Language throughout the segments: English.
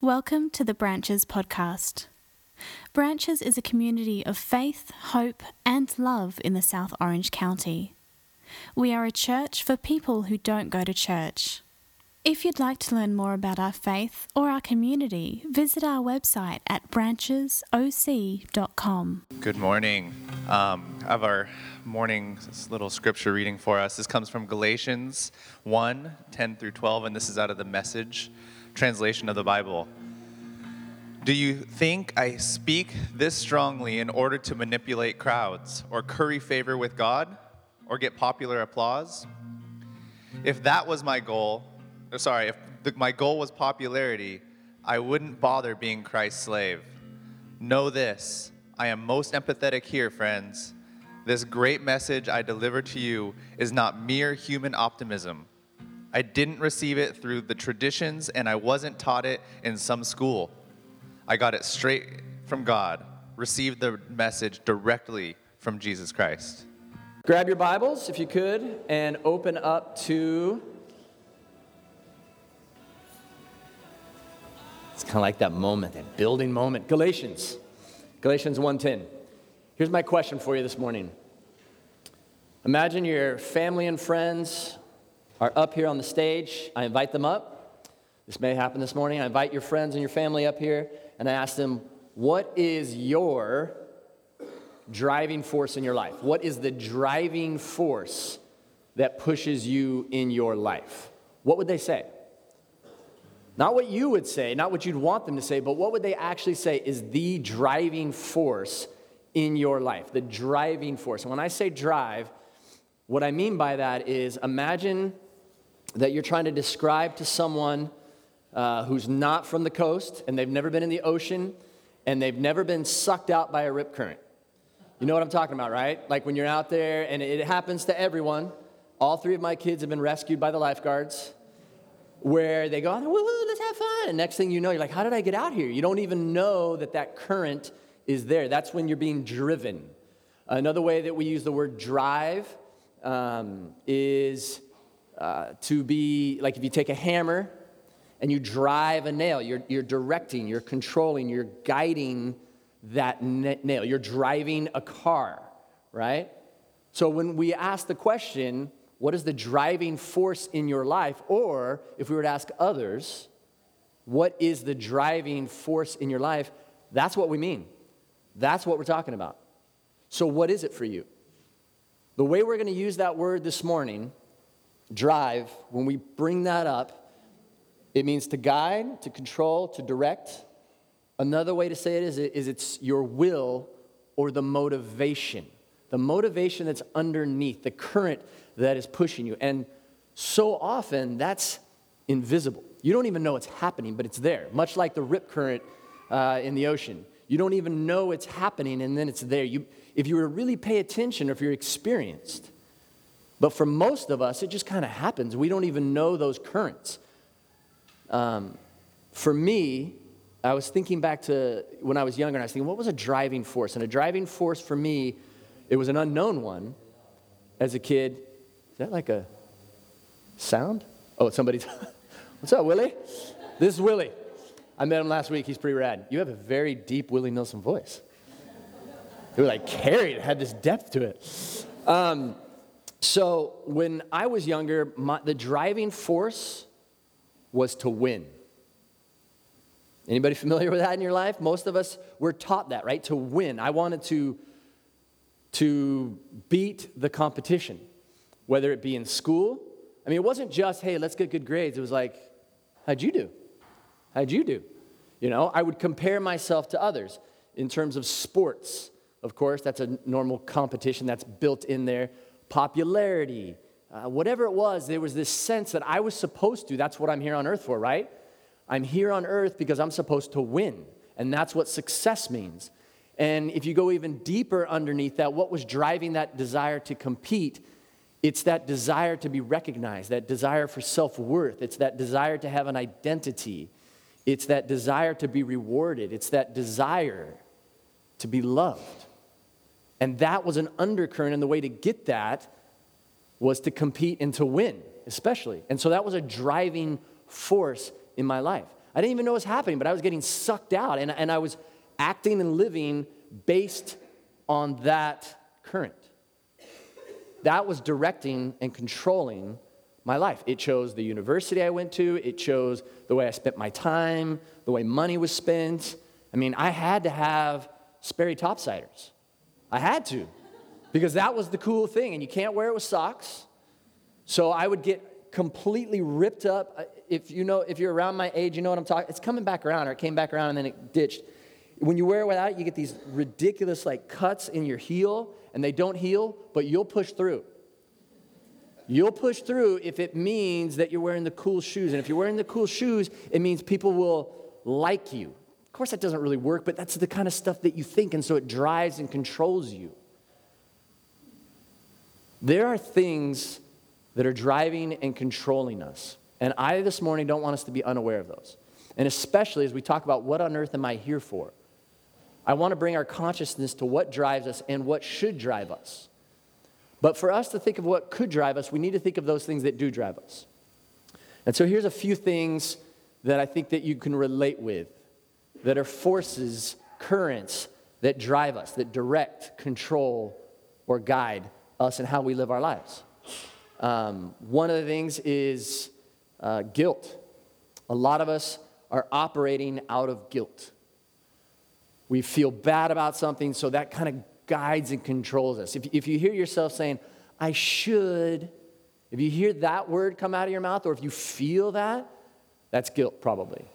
Welcome to the Branches podcast. Branches is a community of faith, hope, and love in the South Orange County. We are a church for people who don't go to church. If you'd like to learn more about our faith or our community, visit our website at branchesoc.com. Good morning. Um, I have our morning little scripture reading for us. This comes from Galatians 1 10 through 12, and this is out of the message translation of the Bible. Do you think I speak this strongly in order to manipulate crowds or curry favor with God or get popular applause? If that was my goal, or sorry, if the, my goal was popularity, I wouldn't bother being Christ's slave. Know this I am most empathetic here, friends. This great message I deliver to you is not mere human optimism. I didn't receive it through the traditions, and I wasn't taught it in some school. I got it straight from God, received the message directly from Jesus Christ. Grab your Bibles, if you could, and open up to. It's kind of like that moment, that building moment. Galatians. Galatians 1:10. Here's my question for you this morning. Imagine your family and friends are up here on the stage. I invite them up. This may happen this morning. I invite your friends and your family up here, and I ask them, What is your driving force in your life? What is the driving force that pushes you in your life? What would they say? Not what you would say, not what you'd want them to say, but what would they actually say is the driving force in your life? The driving force. And when I say drive, what I mean by that is imagine that you're trying to describe to someone uh, who's not from the coast and they've never been in the ocean and they've never been sucked out by a rip current. You know what I'm talking about, right? Like when you're out there and it happens to everyone. All three of my kids have been rescued by the lifeguards where they go, woohoo, let's have fun. And next thing you know, you're like, how did I get out here? You don't even know that that current is there. That's when you're being driven. Another way that we use the word drive um, is uh, to be like if you take a hammer and you drive a nail, you're, you're directing, you're controlling, you're guiding that nail. You're driving a car, right? So when we ask the question, what is the driving force in your life? Or if we were to ask others, what is the driving force in your life? That's what we mean. That's what we're talking about. So, what is it for you? The way we're going to use that word this morning drive, when we bring that up, it means to guide, to control, to direct. Another way to say it is, is it's your will or the motivation. The motivation that's underneath, the current that is pushing you. And so often that's invisible. You don't even know it's happening, but it's there, much like the rip current uh, in the ocean. You don't even know it's happening, and then it's there. You, if you were to really pay attention, or if you're experienced, but for most of us, it just kind of happens. We don't even know those currents. Um, for me, I was thinking back to when I was younger, and I was thinking, what was a driving force? And a driving force for me, it was an unknown one as a kid. Is that like a sound? Oh, somebody's. What's up, Willie? This is Willie. I met him last week. He's pretty rad. You have a very deep Willie Nelson voice. It was like carried, it had this depth to it. Um, so when I was younger, my, the driving force was to win. Anybody familiar with that in your life? Most of us were taught that, right? To win. I wanted to, to beat the competition, whether it be in school. I mean, it wasn't just, hey, let's get good grades. It was like, how'd you do? How'd you do? You know, I would compare myself to others in terms of sports. Of course, that's a normal competition that's built in there popularity, uh, whatever it was, there was this sense that I was supposed to. That's what I'm here on earth for, right? I'm here on earth because I'm supposed to win. And that's what success means. And if you go even deeper underneath that, what was driving that desire to compete? It's that desire to be recognized, that desire for self worth. It's that desire to have an identity. It's that desire to be rewarded. It's that desire to be loved. And that was an undercurrent, and the way to get that was to compete and to win, especially. And so that was a driving force in my life. I didn't even know it was happening, but I was getting sucked out. And, and I was acting and living based on that current. That was directing and controlling my life. It chose the university I went to, it chose the way I spent my time, the way money was spent. I mean, I had to have Sperry topsiders. I had to, because that was the cool thing, and you can't wear it with socks. So I would get completely ripped up. If you know, if you're around my age, you know what I'm talking. It's coming back around, or it came back around and then it ditched. When you wear it without it, you get these ridiculous like cuts in your heel, and they don't heal, but you'll push through. You'll push through if it means that you're wearing the cool shoes. And if you're wearing the cool shoes, it means people will like you. Course, that doesn't really work, but that's the kind of stuff that you think, and so it drives and controls you. There are things that are driving and controlling us. And I this morning don't want us to be unaware of those. And especially as we talk about what on earth am I here for? I want to bring our consciousness to what drives us and what should drive us. But for us to think of what could drive us, we need to think of those things that do drive us. And so here's a few things that I think that you can relate with that are forces, currents that drive us, that direct, control, or guide us and how we live our lives. Um, one of the things is uh, guilt. A lot of us are operating out of guilt. We feel bad about something, so that kind of guides and controls us. If, if you hear yourself saying, I should, if you hear that word come out of your mouth, or if you feel that, that's guilt probably.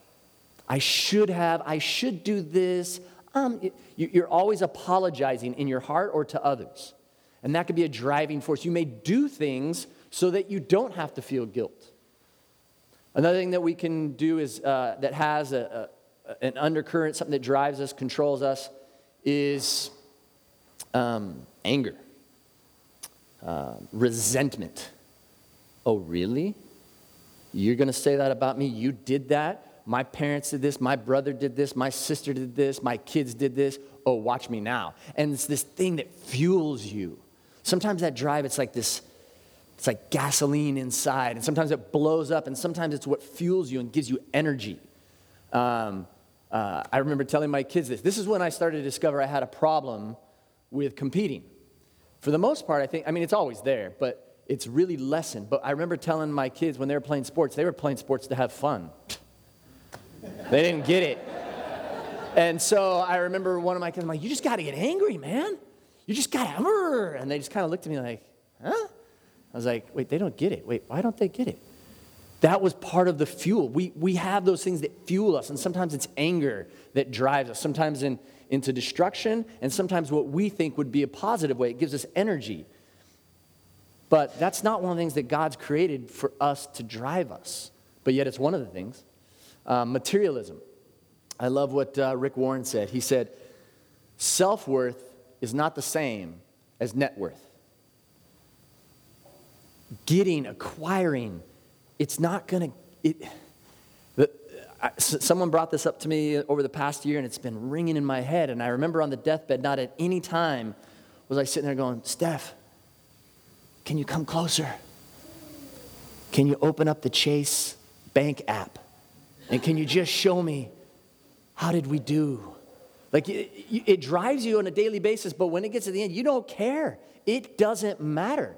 I should have, I should do this. Um, you're always apologizing in your heart or to others. And that could be a driving force. You may do things so that you don't have to feel guilt. Another thing that we can do is uh, that has a, a, an undercurrent, something that drives us, controls us, is um, anger, uh, resentment. Oh, really? You're going to say that about me? You did that? My parents did this. My brother did this. My sister did this. My kids did this. Oh, watch me now. And it's this thing that fuels you. Sometimes that drive, it's like this, it's like gasoline inside. And sometimes it blows up, and sometimes it's what fuels you and gives you energy. Um, uh, I remember telling my kids this. This is when I started to discover I had a problem with competing. For the most part, I think, I mean, it's always there, but it's really lessened. But I remember telling my kids when they were playing sports, they were playing sports to have fun. They didn't get it. And so I remember one of my kids, I'm like, you just got to get angry, man. You just got to, and they just kind of looked at me like, huh? I was like, wait, they don't get it. Wait, why don't they get it? That was part of the fuel. We, we have those things that fuel us, and sometimes it's anger that drives us. Sometimes in, into destruction, and sometimes what we think would be a positive way. It gives us energy. But that's not one of the things that God's created for us to drive us. But yet, it's one of the things. Uh, materialism. I love what uh, Rick Warren said. He said, Self worth is not the same as net worth. Getting, acquiring, it's not going to, someone brought this up to me over the past year and it's been ringing in my head. And I remember on the deathbed, not at any time was I sitting there going, Steph, can you come closer? Can you open up the Chase bank app? And can you just show me how did we do? Like it, it drives you on a daily basis, but when it gets to the end, you don't care. It doesn't matter.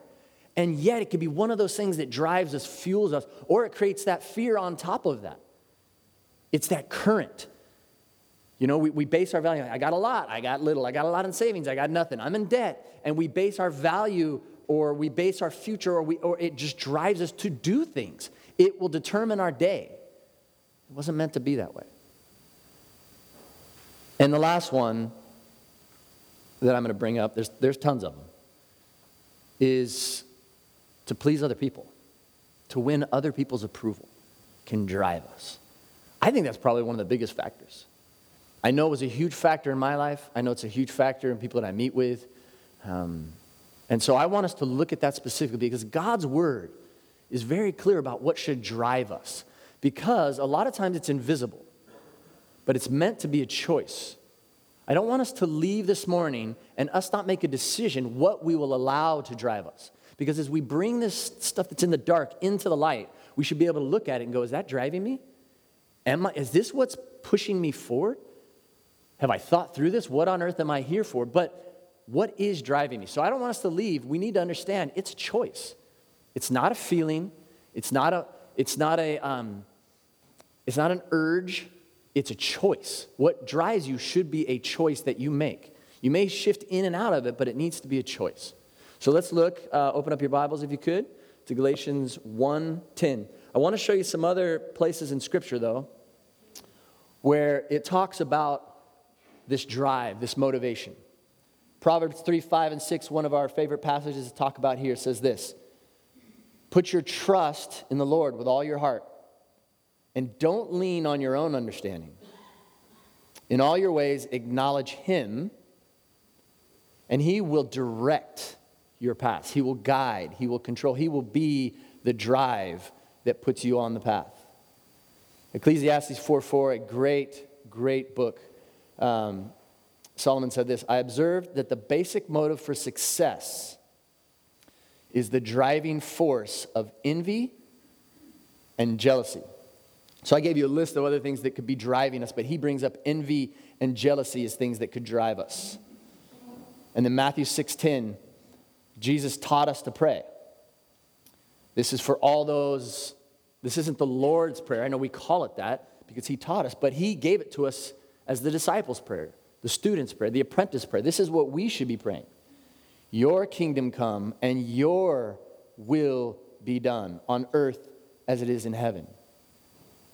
And yet, it can be one of those things that drives us, fuels us, or it creates that fear on top of that. It's that current. You know, we, we base our value, I got a lot, I got little, I got a lot in savings, I got nothing, I'm in debt. And we base our value or we base our future or, we, or it just drives us to do things. It will determine our day. It wasn't meant to be that way. And the last one that I'm going to bring up, there's, there's tons of them, is to please other people, to win other people's approval can drive us. I think that's probably one of the biggest factors. I know it was a huge factor in my life. I know it's a huge factor in people that I meet with. Um, and so I want us to look at that specifically because God's word is very clear about what should drive us. Because a lot of times it's invisible, but it's meant to be a choice. I don't want us to leave this morning and us not make a decision what we will allow to drive us. Because as we bring this stuff that's in the dark into the light, we should be able to look at it and go, is that driving me? Am I, is this what's pushing me forward? Have I thought through this? What on earth am I here for? But what is driving me? So I don't want us to leave. We need to understand it's a choice. It's not a feeling. It's not a. It's not a. Um, it's not an urge. It's a choice. What drives you should be a choice that you make. You may shift in and out of it, but it needs to be a choice. So let's look. Uh, open up your Bibles if you could to Galatians 1:10. I want to show you some other places in Scripture, though, where it talks about this drive, this motivation. Proverbs 3, 5, and 6, one of our favorite passages to talk about here, says this Put your trust in the Lord with all your heart, and don't lean on your own understanding. In all your ways, acknowledge Him, and He will direct your paths. He will guide, He will control, He will be the drive that puts you on the path. Ecclesiastes 4 4, a great, great book um, Solomon said this I observed that the basic motive for success is the driving force of envy and jealousy. So I gave you a list of other things that could be driving us, but he brings up envy and jealousy as things that could drive us. And then Matthew 6:10, Jesus taught us to pray. This is for all those, this isn't the Lord's Prayer. I know we call it that because he taught us, but he gave it to us as the disciples' prayer, the student's prayer, the apprentice prayer. This is what we should be praying. Your kingdom come and your will be done on earth as it is in heaven.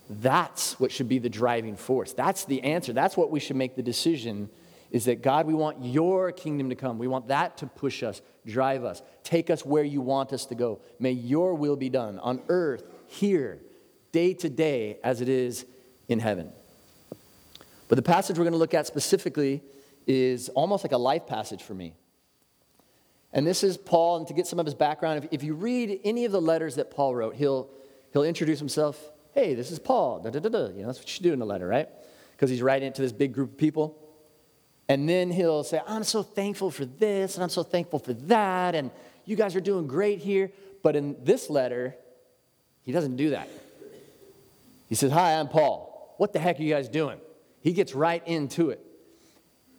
That's what should be the driving force. That's the answer. That's what we should make the decision is that God, we want your kingdom to come. We want that to push us, drive us, take us where you want us to go. May your will be done on earth, here, day to day, as it is in heaven. But the passage we're going to look at specifically is almost like a life passage for me. And this is Paul, and to get some of his background, if, if you read any of the letters that Paul wrote, he'll, he'll introduce himself. Hey, this is Paul. Da, da, da, da. You know, that's what you do in a letter, right? Because he's writing it to this big group of people. And then he'll say, I'm so thankful for this, and I'm so thankful for that, and you guys are doing great here. But in this letter, he doesn't do that. He says, Hi, I'm Paul. What the heck are you guys doing? He gets right into it.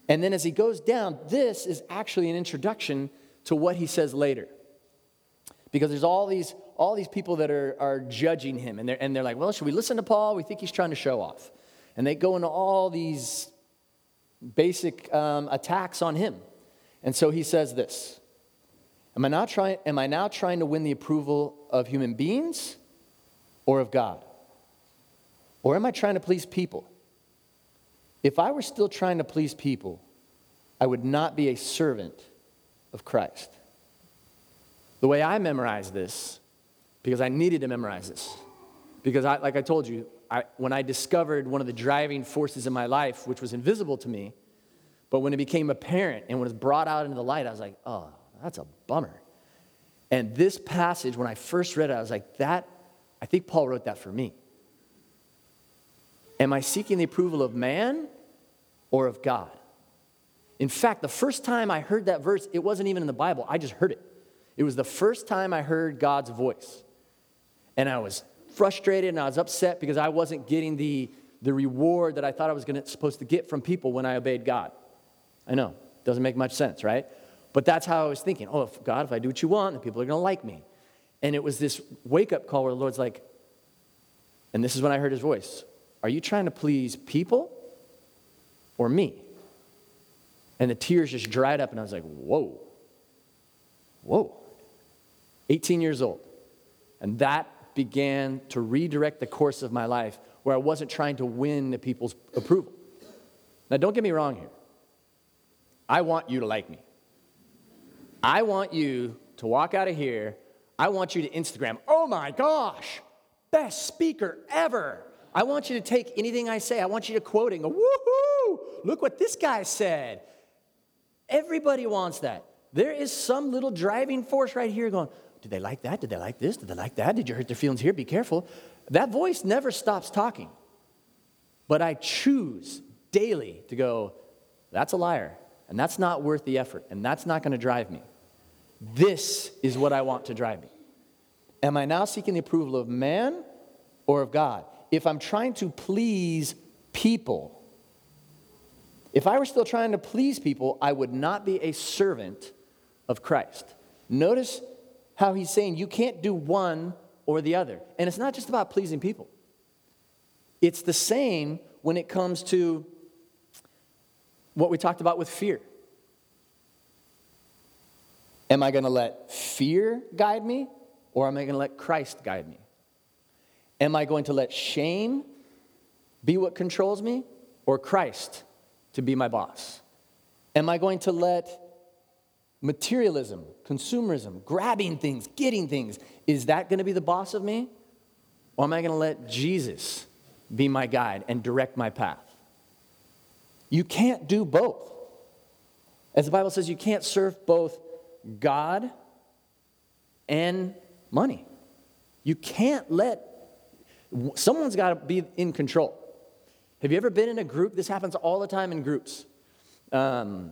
And then as he goes down, this is actually an introduction to what he says later. Because there's all these, all these people that are, are judging him, and they're, and they're like, well, should we listen to Paul? We think he's trying to show off. And they go into all these basic um, attacks on him. And so he says this am I, not trying, am I now trying to win the approval of human beings or of God? Or am I trying to please people? If I were still trying to please people, I would not be a servant of Christ. The way I memorized this, because I needed to memorize this, because I, like I told you, I, when I discovered one of the driving forces in my life, which was invisible to me, but when it became apparent and when it was brought out into the light, I was like, oh, that's a bummer. And this passage, when I first read it, I was like, that, I think Paul wrote that for me. Am I seeking the approval of man or of God? In fact, the first time I heard that verse, it wasn't even in the Bible. I just heard it. It was the first time I heard God's voice. And I was frustrated and I was upset because I wasn't getting the, the reward that I thought I was gonna, supposed to get from people when I obeyed God. I know, doesn't make much sense, right? But that's how I was thinking. Oh, if God, if I do what you want, then people are going to like me. And it was this wake up call where the Lord's like, and this is when I heard his voice are you trying to please people or me? And the tears just dried up, and I was like, whoa, whoa. 18 years old. And that began to redirect the course of my life where I wasn't trying to win the people's approval. Now, don't get me wrong here. I want you to like me. I want you to walk out of here. I want you to Instagram, oh my gosh, best speaker ever. I want you to take anything I say, I want you to quote it and go, woohoo, look what this guy said. Everybody wants that. There is some little driving force right here going, did they like that? Did they like this? Did they like that? Did you hurt their feelings here? Be careful. That voice never stops talking. But I choose daily to go, that's a liar, and that's not worth the effort, and that's not going to drive me. This is what I want to drive me. Am I now seeking the approval of man or of God? if I'm trying to please people, if I were still trying to please people, I would not be a servant of Christ. Notice how he's saying you can't do one or the other. And it's not just about pleasing people, it's the same when it comes to what we talked about with fear. Am I going to let fear guide me or am I going to let Christ guide me? Am I going to let shame be what controls me or Christ to be my boss? Am I going to let materialism, consumerism, grabbing things, getting things, is that going to be the boss of me? Or am I going to let Jesus be my guide and direct my path? You can't do both. As the Bible says, you can't serve both God and money. You can't let, someone's got to be in control. Have you ever been in a group? This happens all the time in groups. Um,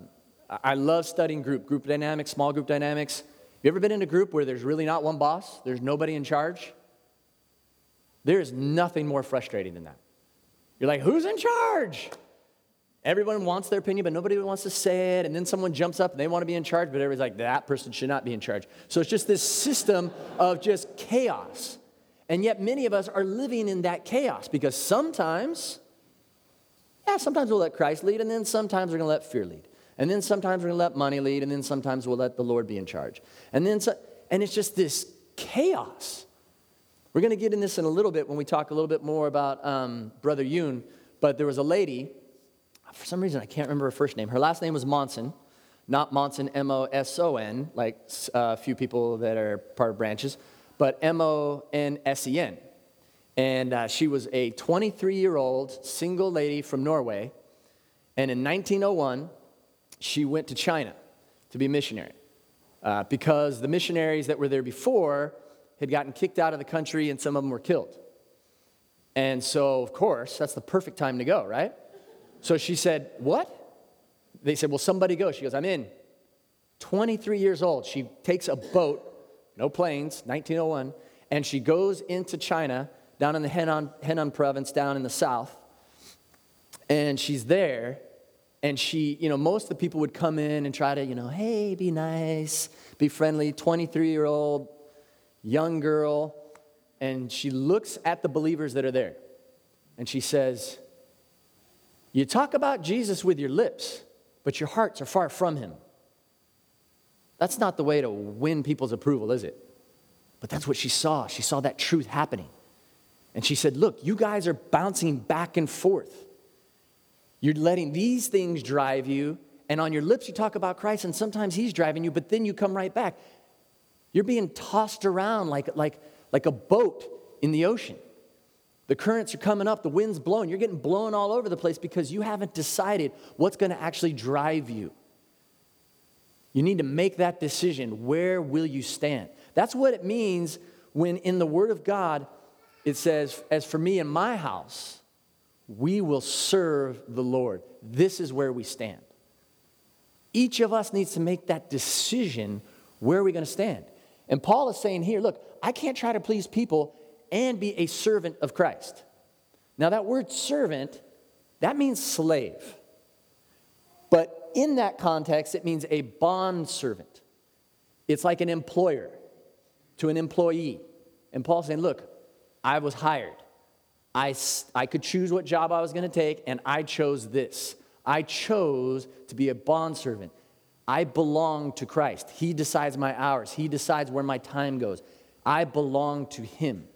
I love studying group, group dynamics, small group dynamics. Have you ever been in a group where there's really not one boss? There's nobody in charge? There is nothing more frustrating than that. You're like, who's in charge? Everyone wants their opinion, but nobody wants to say it. And then someone jumps up and they want to be in charge, but everybody's like, that person should not be in charge. So it's just this system of just chaos. And yet many of us are living in that chaos because sometimes, yeah, sometimes we'll let Christ lead, and then sometimes we're going to let fear lead. And then sometimes we're going to let money lead, and then sometimes we'll let the Lord be in charge. And then, so, and it's just this chaos. We're going to get in this in a little bit when we talk a little bit more about um, Brother Yun. But there was a lady for some reason, I can't remember her first name. Her last name was Monson, not Monson, M O S O N, like uh, a few people that are part of branches, but M O N S E N. And uh, she was a 23 year old single lady from Norway. And in 1901, she went to China to be a missionary uh, because the missionaries that were there before had gotten kicked out of the country and some of them were killed. And so, of course, that's the perfect time to go, right? So she said, What? They said, Well, somebody go. She goes, I'm in. 23 years old. She takes a boat, no planes, 1901, and she goes into China, down in the Henan, Henan province, down in the south. And she's there, and she, you know, most of the people would come in and try to, you know, hey, be nice, be friendly. 23 year old, young girl. And she looks at the believers that are there, and she says, you talk about Jesus with your lips, but your hearts are far from him. That's not the way to win people's approval, is it? But that's what she saw. She saw that truth happening. And she said, Look, you guys are bouncing back and forth. You're letting these things drive you, and on your lips you talk about Christ, and sometimes He's driving you, but then you come right back. You're being tossed around like, like, like a boat in the ocean. The currents are coming up, the wind's blowing. You're getting blown all over the place because you haven't decided what's going to actually drive you. You need to make that decision. Where will you stand? That's what it means when in the Word of God it says, As for me and my house, we will serve the Lord. This is where we stand. Each of us needs to make that decision where are we going to stand? And Paul is saying here, look, I can't try to please people and be a servant of Christ. Now, that word servant, that means slave. But in that context, it means a bond servant. It's like an employer to an employee. And Paul's saying, Look, I was hired. I, I could choose what job I was going to take, and I chose this. I chose to be a bondservant. I belong to Christ. He decides my hours, He decides where my time goes. I belong to Him.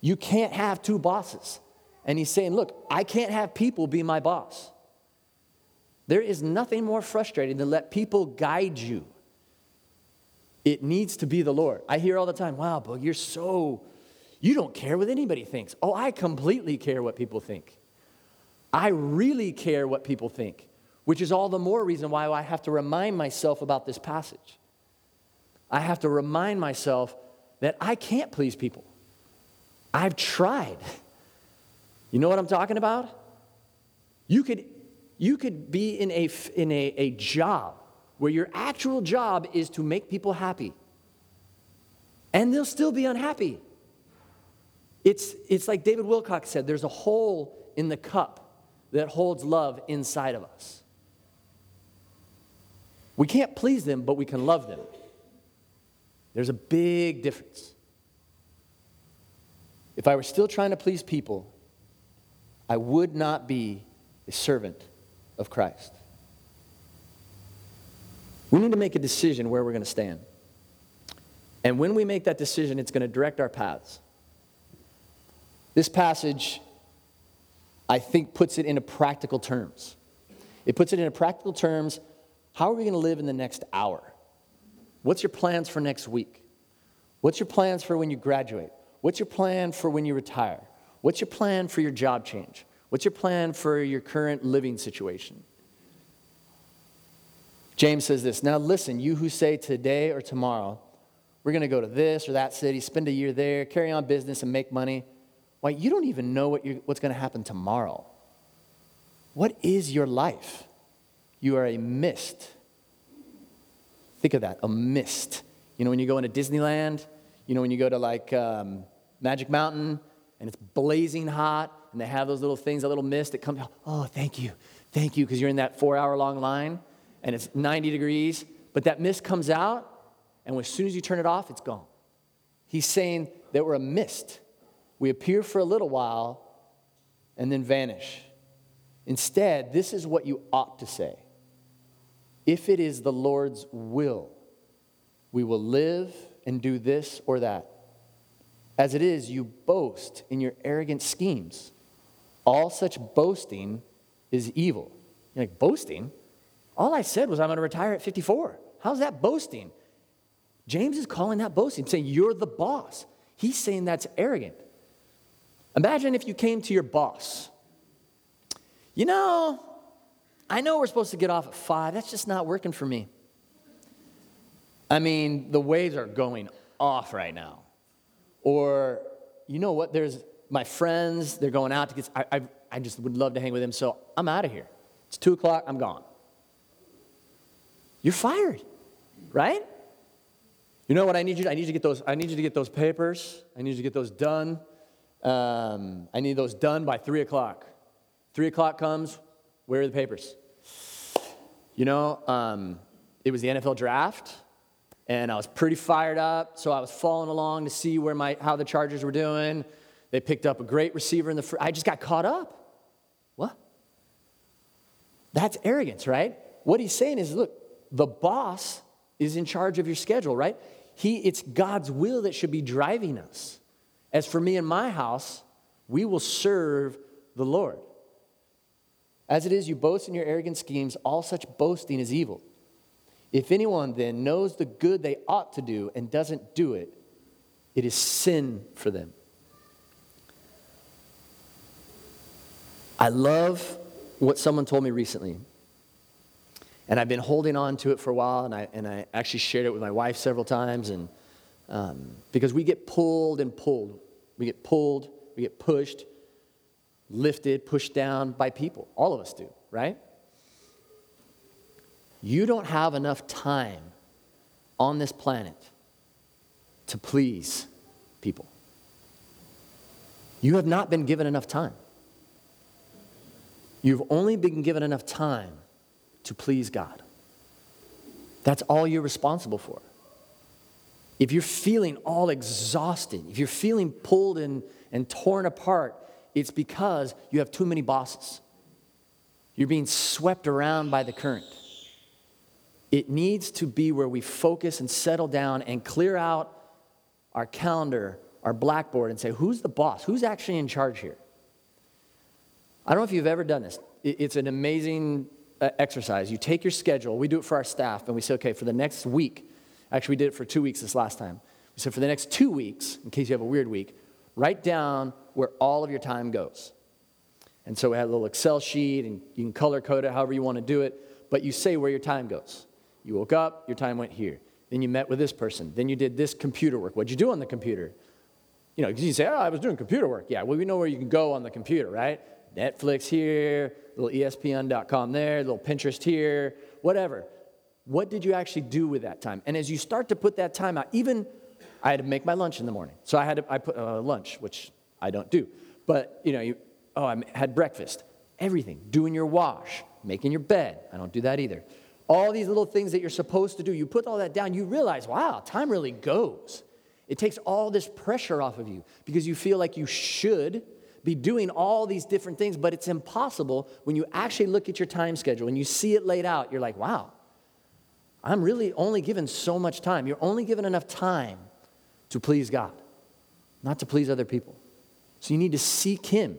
You can't have two bosses. And he's saying, Look, I can't have people be my boss. There is nothing more frustrating than let people guide you. It needs to be the Lord. I hear all the time, wow, Boog, you're so, you don't care what anybody thinks. Oh, I completely care what people think. I really care what people think, which is all the more reason why I have to remind myself about this passage. I have to remind myself that I can't please people. I've tried. You know what I'm talking about? You could, you could be in, a, in a, a job where your actual job is to make people happy, and they'll still be unhappy. It's, it's like David Wilcock said there's a hole in the cup that holds love inside of us. We can't please them, but we can love them. There's a big difference. If I were still trying to please people, I would not be a servant of Christ. We need to make a decision where we're going to stand. And when we make that decision, it's going to direct our paths. This passage, I think, puts it into practical terms. It puts it into practical terms. How are we going to live in the next hour? What's your plans for next week? What's your plans for when you graduate? What's your plan for when you retire? What's your plan for your job change? What's your plan for your current living situation? James says this Now listen, you who say today or tomorrow, we're going to go to this or that city, spend a year there, carry on business, and make money. Why, you don't even know what what's going to happen tomorrow. What is your life? You are a mist. Think of that, a mist. You know, when you go into Disneyland, you know, when you go to like um, Magic Mountain and it's blazing hot and they have those little things, that little mist that comes, oh, thank you, thank you, because you're in that four hour long line and it's 90 degrees, but that mist comes out and as soon as you turn it off, it's gone. He's saying that we're a mist. We appear for a little while and then vanish. Instead, this is what you ought to say If it is the Lord's will, we will live and do this or that. As it is, you boast in your arrogant schemes. All such boasting is evil. You're like, boasting? All I said was I'm going to retire at 54. How's that boasting? James is calling that boasting, saying, You're the boss. He's saying that's arrogant. Imagine if you came to your boss. You know, I know we're supposed to get off at five. That's just not working for me. I mean, the waves are going off right now. Or, you know what? There's my friends, they're going out to get, I, I, I just would love to hang with them, so I'm out of here. It's two o'clock, I'm gone. You're fired, right? You know what I need you? To, I need you to get those. I need you to get those papers. I need you to get those done. Um, I need those done by three o'clock. Three o'clock comes. Where are the papers? You know, um, it was the NFL draft, and I was pretty fired up. So I was following along to see where my how the Chargers were doing. They picked up a great receiver in the. Fr- I just got caught up. What? That's arrogance, right? What he's saying is, look, the boss is in charge of your schedule, right? He, it's God's will that should be driving us. As for me and my house, we will serve the Lord. As it is, you boast in your arrogant schemes, all such boasting is evil. If anyone then knows the good they ought to do and doesn't do it, it is sin for them. I love what someone told me recently. And I've been holding on to it for a while, and I, and I actually shared it with my wife several times. And um, because we get pulled and pulled, we get pulled, we get pushed, lifted, pushed down by people. All of us do, right? You don't have enough time on this planet to please people. You have not been given enough time. You've only been given enough time to please God. That's all you're responsible for. If you're feeling all exhausted, if you're feeling pulled and, and torn apart, it's because you have too many bosses. You're being swept around by the current. It needs to be where we focus and settle down and clear out our calendar, our blackboard, and say, who's the boss? Who's actually in charge here? I don't know if you've ever done this. It's an amazing uh, exercise. You take your schedule, we do it for our staff, and we say, okay, for the next week, actually, we did it for two weeks this last time. We said, for the next two weeks, in case you have a weird week, write down where all of your time goes. And so we had a little Excel sheet, and you can color code it however you want to do it, but you say where your time goes. You woke up, your time went here. Then you met with this person. Then you did this computer work. What'd you do on the computer? You know, because you say, oh, I was doing computer work. Yeah, well, we know where you can go on the computer, right? Netflix here, little ESPN.com there, little Pinterest here, whatever. What did you actually do with that time? And as you start to put that time out, even I had to make my lunch in the morning. So I had to, I put uh, lunch, which I don't do. But, you know, you, oh, I had breakfast. Everything. Doing your wash, making your bed. I don't do that either. All these little things that you're supposed to do, you put all that down, you realize, wow, time really goes. It takes all this pressure off of you because you feel like you should be doing all these different things, but it's impossible when you actually look at your time schedule and you see it laid out. You're like, wow, I'm really only given so much time. You're only given enough time to please God, not to please other people. So you need to seek Him.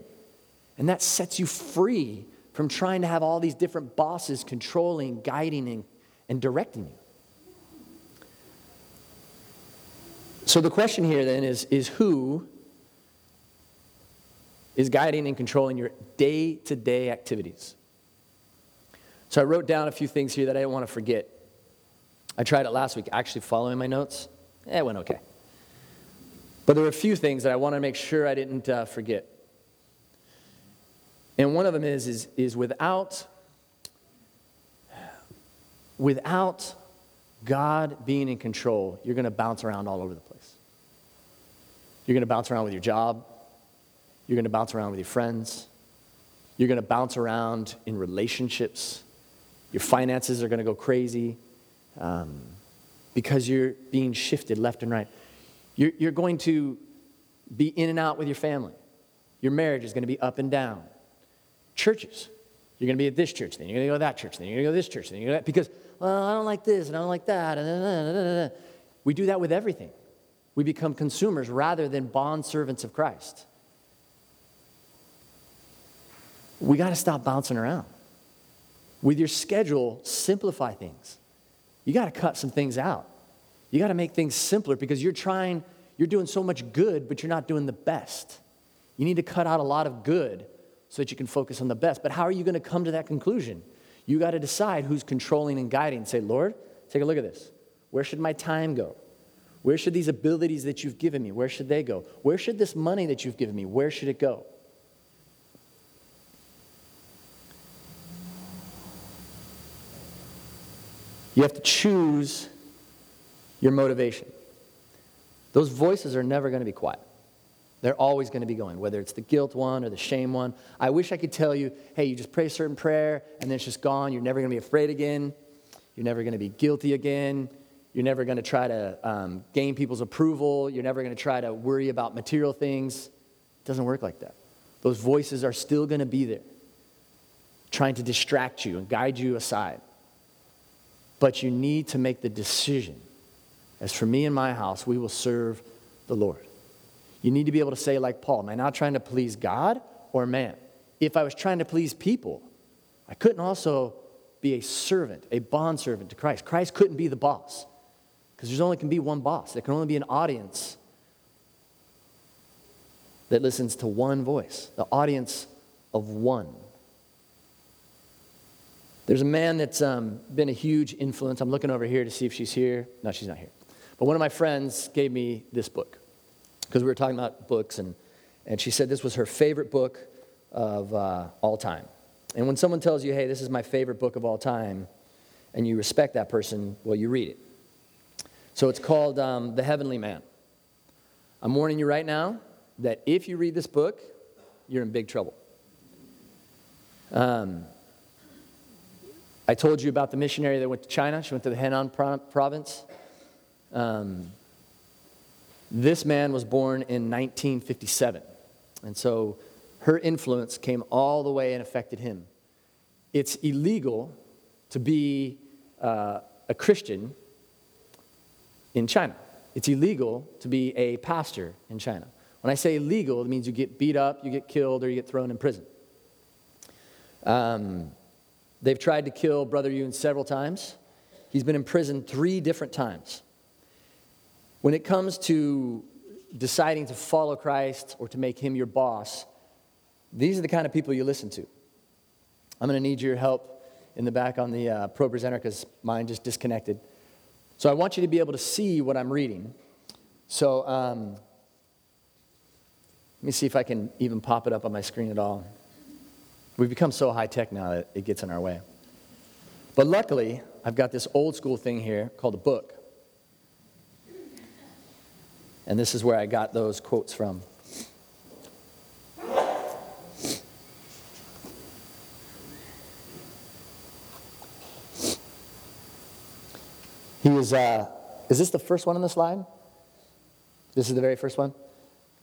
And that sets you free from trying to have all these different bosses controlling, guiding, and, and directing you. So the question here then is, is who is guiding and controlling your day to day activities? So I wrote down a few things here that I didn't want to forget. I tried it last week, actually following my notes. Eh, it went okay. But there were a few things that I wanted to make sure I didn't uh, forget. And one of them is, is, is without, without God being in control, you're going to bounce around all over the place. You're going to bounce around with your job. You're going to bounce around with your friends. You're going to bounce around in relationships. Your finances are going to go crazy um, because you're being shifted left and right. You're, you're going to be in and out with your family. Your marriage is going to be up and down. Churches, you're going to be at this church, then you're going to go to that church, then you're going to go to this church, then you're going to, because, well, I don't like this and I don't like that. And we do that with everything. We become consumers rather than bond servants of Christ. We got to stop bouncing around. With your schedule, simplify things. You got to cut some things out. You got to make things simpler because you're trying, you're doing so much good, but you're not doing the best. You need to cut out a lot of good so that you can focus on the best. But how are you going to come to that conclusion? You got to decide who's controlling and guiding. Say, Lord, take a look at this. Where should my time go? Where should these abilities that you've given me, where should they go? Where should this money that you've given me, where should it go? You have to choose your motivation. Those voices are never going to be quiet. They're always going to be going, whether it's the guilt one or the shame one. I wish I could tell you, hey, you just pray a certain prayer and then it's just gone. You're never going to be afraid again. You're never going to be guilty again. You're never going to try to um, gain people's approval. You're never going to try to worry about material things. It doesn't work like that. Those voices are still going to be there, trying to distract you and guide you aside. But you need to make the decision as for me and my house, we will serve the Lord. You need to be able to say, like Paul, am I not trying to please God or man? If I was trying to please people, I couldn't also be a servant, a bondservant to Christ. Christ couldn't be the boss because there's only can be one boss. There can only be an audience that listens to one voice, the audience of one. There's a man that's um, been a huge influence. I'm looking over here to see if she's here. No, she's not here. But one of my friends gave me this book because we were talking about books, and, and she said this was her favorite book of uh, all time. And when someone tells you, hey, this is my favorite book of all time, and you respect that person, well, you read it. So it's called um, The Heavenly Man. I'm warning you right now that if you read this book, you're in big trouble. Um, I told you about the missionary that went to China. She went to the Henan province. Um, this man was born in 1957. And so her influence came all the way and affected him. It's illegal to be uh, a Christian in China. It's illegal to be a pastor in China. When I say illegal, it means you get beat up, you get killed, or you get thrown in prison. Um, they've tried to kill Brother Yun several times. He's been in prison three different times. When it comes to deciding to follow Christ or to make him your boss, these are the kind of people you listen to. I'm going to need your help in the back on the uh, Pro Presenter because mine just disconnected. So I want you to be able to see what I'm reading. So um, let me see if I can even pop it up on my screen at all. We've become so high tech now that it gets in our way. But luckily, I've got this old school thing here called a book. And this is where I got those quotes from. He is, uh, is this the first one on the slide? This is the very first one?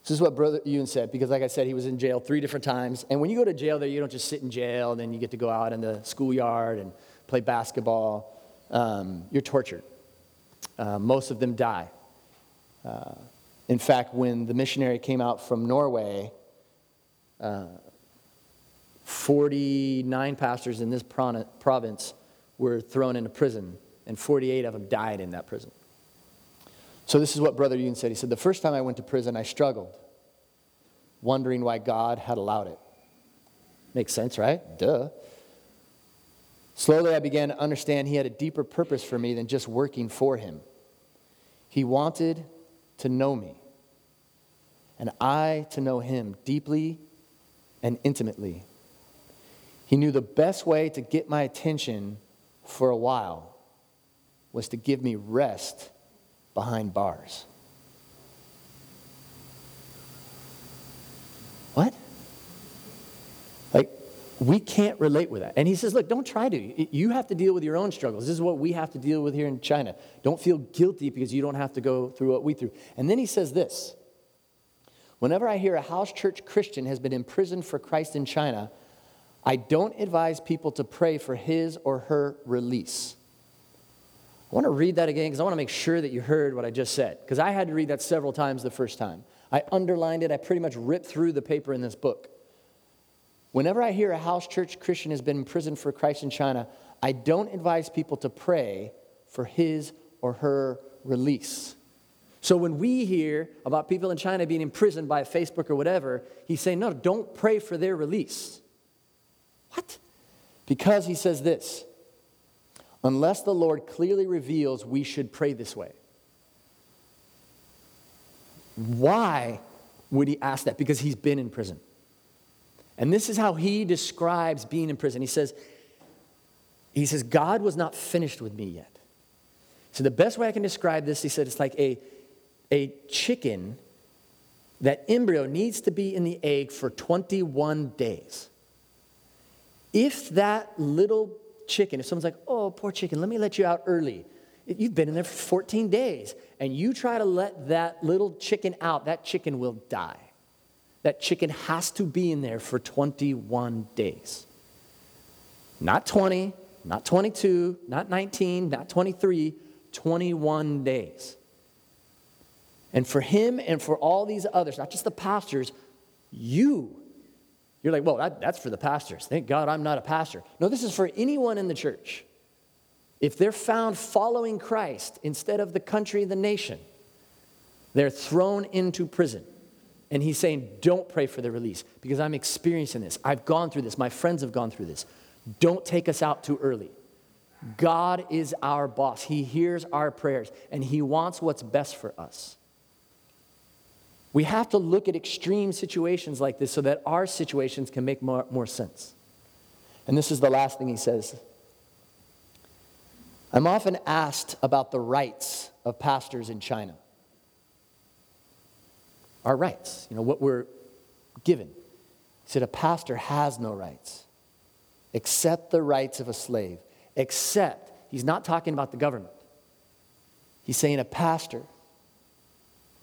This is what Brother Yun said, because like I said, he was in jail three different times. And when you go to jail there, you don't just sit in jail, and then you get to go out in the schoolyard and play basketball. Um, you're tortured. Uh, most of them die. Uh, in fact, when the missionary came out from Norway, uh, 49 pastors in this province were thrown into prison, and 48 of them died in that prison. So, this is what Brother Yun said. He said, The first time I went to prison, I struggled, wondering why God had allowed it. Makes sense, right? Duh. Slowly, I began to understand he had a deeper purpose for me than just working for him. He wanted to know me, and I to know him deeply and intimately. He knew the best way to get my attention for a while was to give me rest behind bars. What? Like, we can't relate with that. And he says, Look, don't try to. You have to deal with your own struggles. This is what we have to deal with here in China. Don't feel guilty because you don't have to go through what we through. And then he says this Whenever I hear a house church Christian has been imprisoned for Christ in China, I don't advise people to pray for his or her release. I want to read that again because I want to make sure that you heard what I just said, because I had to read that several times the first time. I underlined it, I pretty much ripped through the paper in this book. Whenever I hear a house church Christian has been imprisoned for Christ in China, I don't advise people to pray for his or her release. So when we hear about people in China being imprisoned by Facebook or whatever, he's saying, no, don't pray for their release. What? Because he says this unless the Lord clearly reveals we should pray this way. Why would he ask that? Because he's been in prison. And this is how he describes being in prison. He says, he says, God was not finished with me yet. So the best way I can describe this, he said, it's like a, a chicken, that embryo needs to be in the egg for 21 days. If that little chicken, if someone's like, oh, poor chicken, let me let you out early. You've been in there for 14 days, and you try to let that little chicken out, that chicken will die. That chicken has to be in there for 21 days. Not 20, not 22, not 19, not 23, 21 days. And for him and for all these others, not just the pastors, you you're like, well, that, that's for the pastors. Thank God I'm not a pastor. No, this is for anyone in the church. If they're found following Christ instead of the country, the nation, they're thrown into prison. And he's saying, don't pray for the release because I'm experiencing this. I've gone through this. My friends have gone through this. Don't take us out too early. God is our boss. He hears our prayers and he wants what's best for us. We have to look at extreme situations like this so that our situations can make more, more sense. And this is the last thing he says. I'm often asked about the rights of pastors in China. Our rights, you know, what we're given. He said, A pastor has no rights except the rights of a slave, except, he's not talking about the government. He's saying a pastor,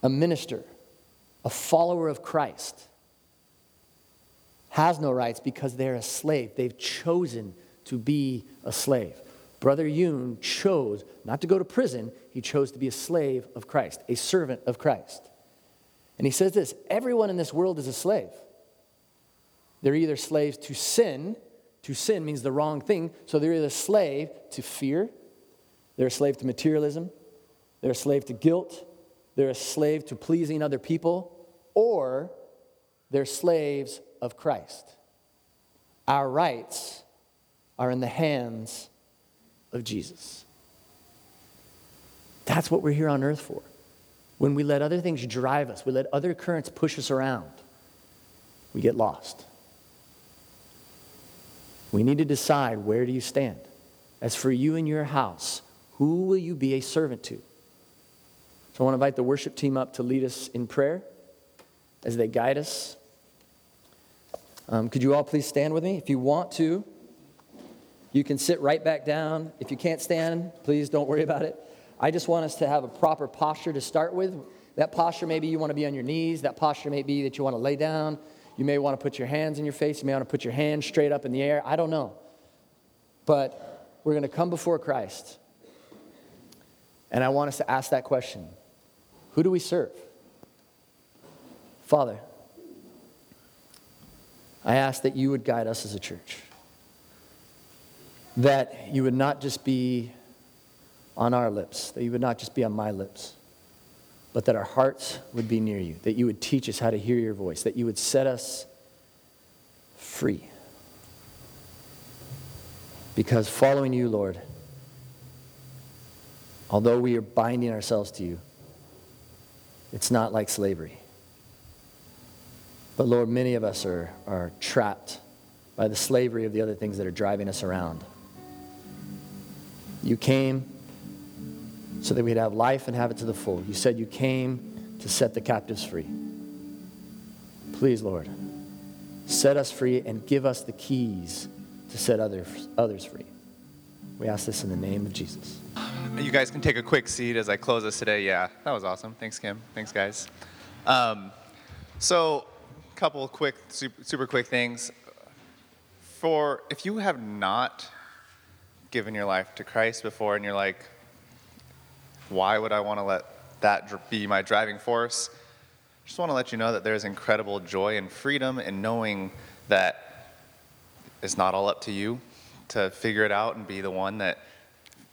a minister, a follower of Christ, has no rights because they're a slave. They've chosen to be a slave. Brother Yun chose not to go to prison, he chose to be a slave of Christ, a servant of Christ. And he says this everyone in this world is a slave. They're either slaves to sin, to sin means the wrong thing, so they're either slave to fear, they're a slave to materialism, they're a slave to guilt, they're a slave to pleasing other people, or they're slaves of Christ. Our rights are in the hands of Jesus. That's what we're here on earth for. When we let other things drive us, we let other currents push us around, we get lost. We need to decide where do you stand? As for you and your house, who will you be a servant to? So I want to invite the worship team up to lead us in prayer as they guide us. Um, could you all please stand with me? If you want to, you can sit right back down. If you can't stand, please don't worry about it. I just want us to have a proper posture to start with. That posture, maybe you want to be on your knees. That posture may be that you want to lay down. You may want to put your hands in your face. You may want to put your hands straight up in the air. I don't know. But we're going to come before Christ. And I want us to ask that question Who do we serve? Father, I ask that you would guide us as a church. That you would not just be on our lips, that you would not just be on my lips, but that our hearts would be near you, that you would teach us how to hear your voice, that you would set us free. Because following you, Lord, although we are binding ourselves to you, it's not like slavery. But Lord, many of us are, are trapped by the slavery of the other things that are driving us around. You came so that we'd have life and have it to the full. You said you came to set the captives free. Please, Lord, set us free and give us the keys to set others, others free. We ask this in the name of Jesus. You guys can take a quick seat as I close this today. Yeah, that was awesome. Thanks, Kim. Thanks, guys. Um, so, a couple quick, super, super quick things. For if you have not given your life to Christ before and you're like, why would I want to let that be my driving force? I just want to let you know that there's incredible joy and freedom in knowing that it's not all up to you to figure it out and be the one that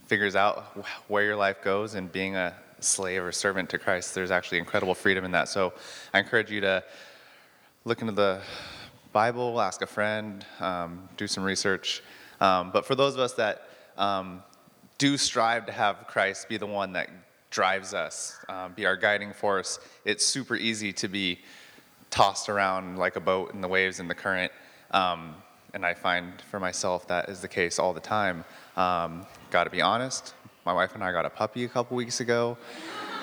figures out where your life goes and being a slave or servant to Christ. There's actually incredible freedom in that. So I encourage you to look into the Bible, ask a friend, um, do some research. Um, but for those of us that um, do strive to have Christ be the one that drives us, um, be our guiding force, it's super easy to be tossed around like a boat in the waves and the current. Um, and I find for myself that is the case all the time. Um, Got to be honest, my wife and I got a puppy a couple weeks ago,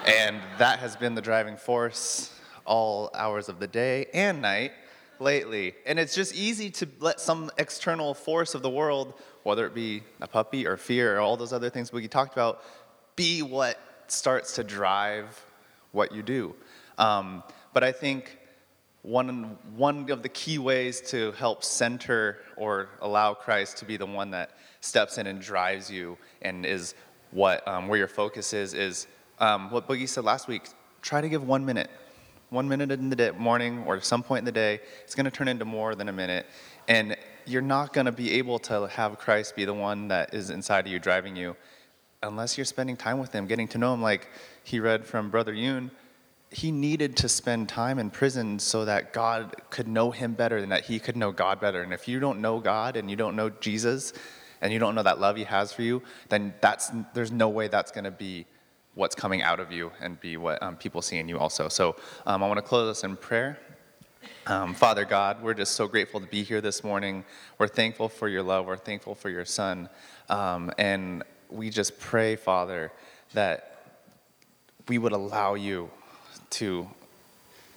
and that has been the driving force all hours of the day and night lately. And it's just easy to let some external force of the world, whether it be a puppy or fear or all those other things we talked about, be what starts to drive what you do. Um, but I think one, one of the key ways to help center or allow Christ to be the one that steps in and drives you and is what um, where your focus is is um, what Boogie said last week. Try to give one minute one minute in the day, morning or some point in the day, it's going to turn into more than a minute. And you're not going to be able to have Christ be the one that is inside of you, driving you, unless you're spending time with Him, getting to know Him. Like he read from Brother Yun, he needed to spend time in prison so that God could know him better and that he could know God better. And if you don't know God and you don't know Jesus and you don't know that love He has for you, then that's, there's no way that's going to be what's coming out of you and be what um, people see in you also. So um, I want to close us in prayer. Um, Father God, we're just so grateful to be here this morning. We're thankful for your love. We're thankful for your son. Um, and we just pray, Father, that we would allow you to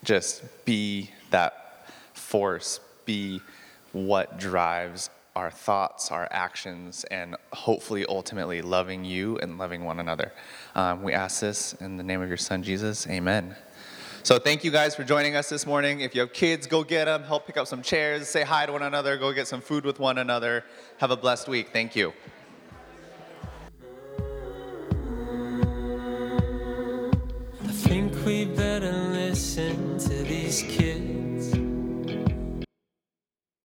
just be that force, be what drives our thoughts, our actions, and hopefully ultimately loving you and loving one another. Um, we ask this in the name of your son, Jesus. Amen. So thank you guys for joining us this morning. If you have kids, go get them, help pick up some chairs, say hi to one another, go get some food with one another. Have a blessed week. Thank you. These kids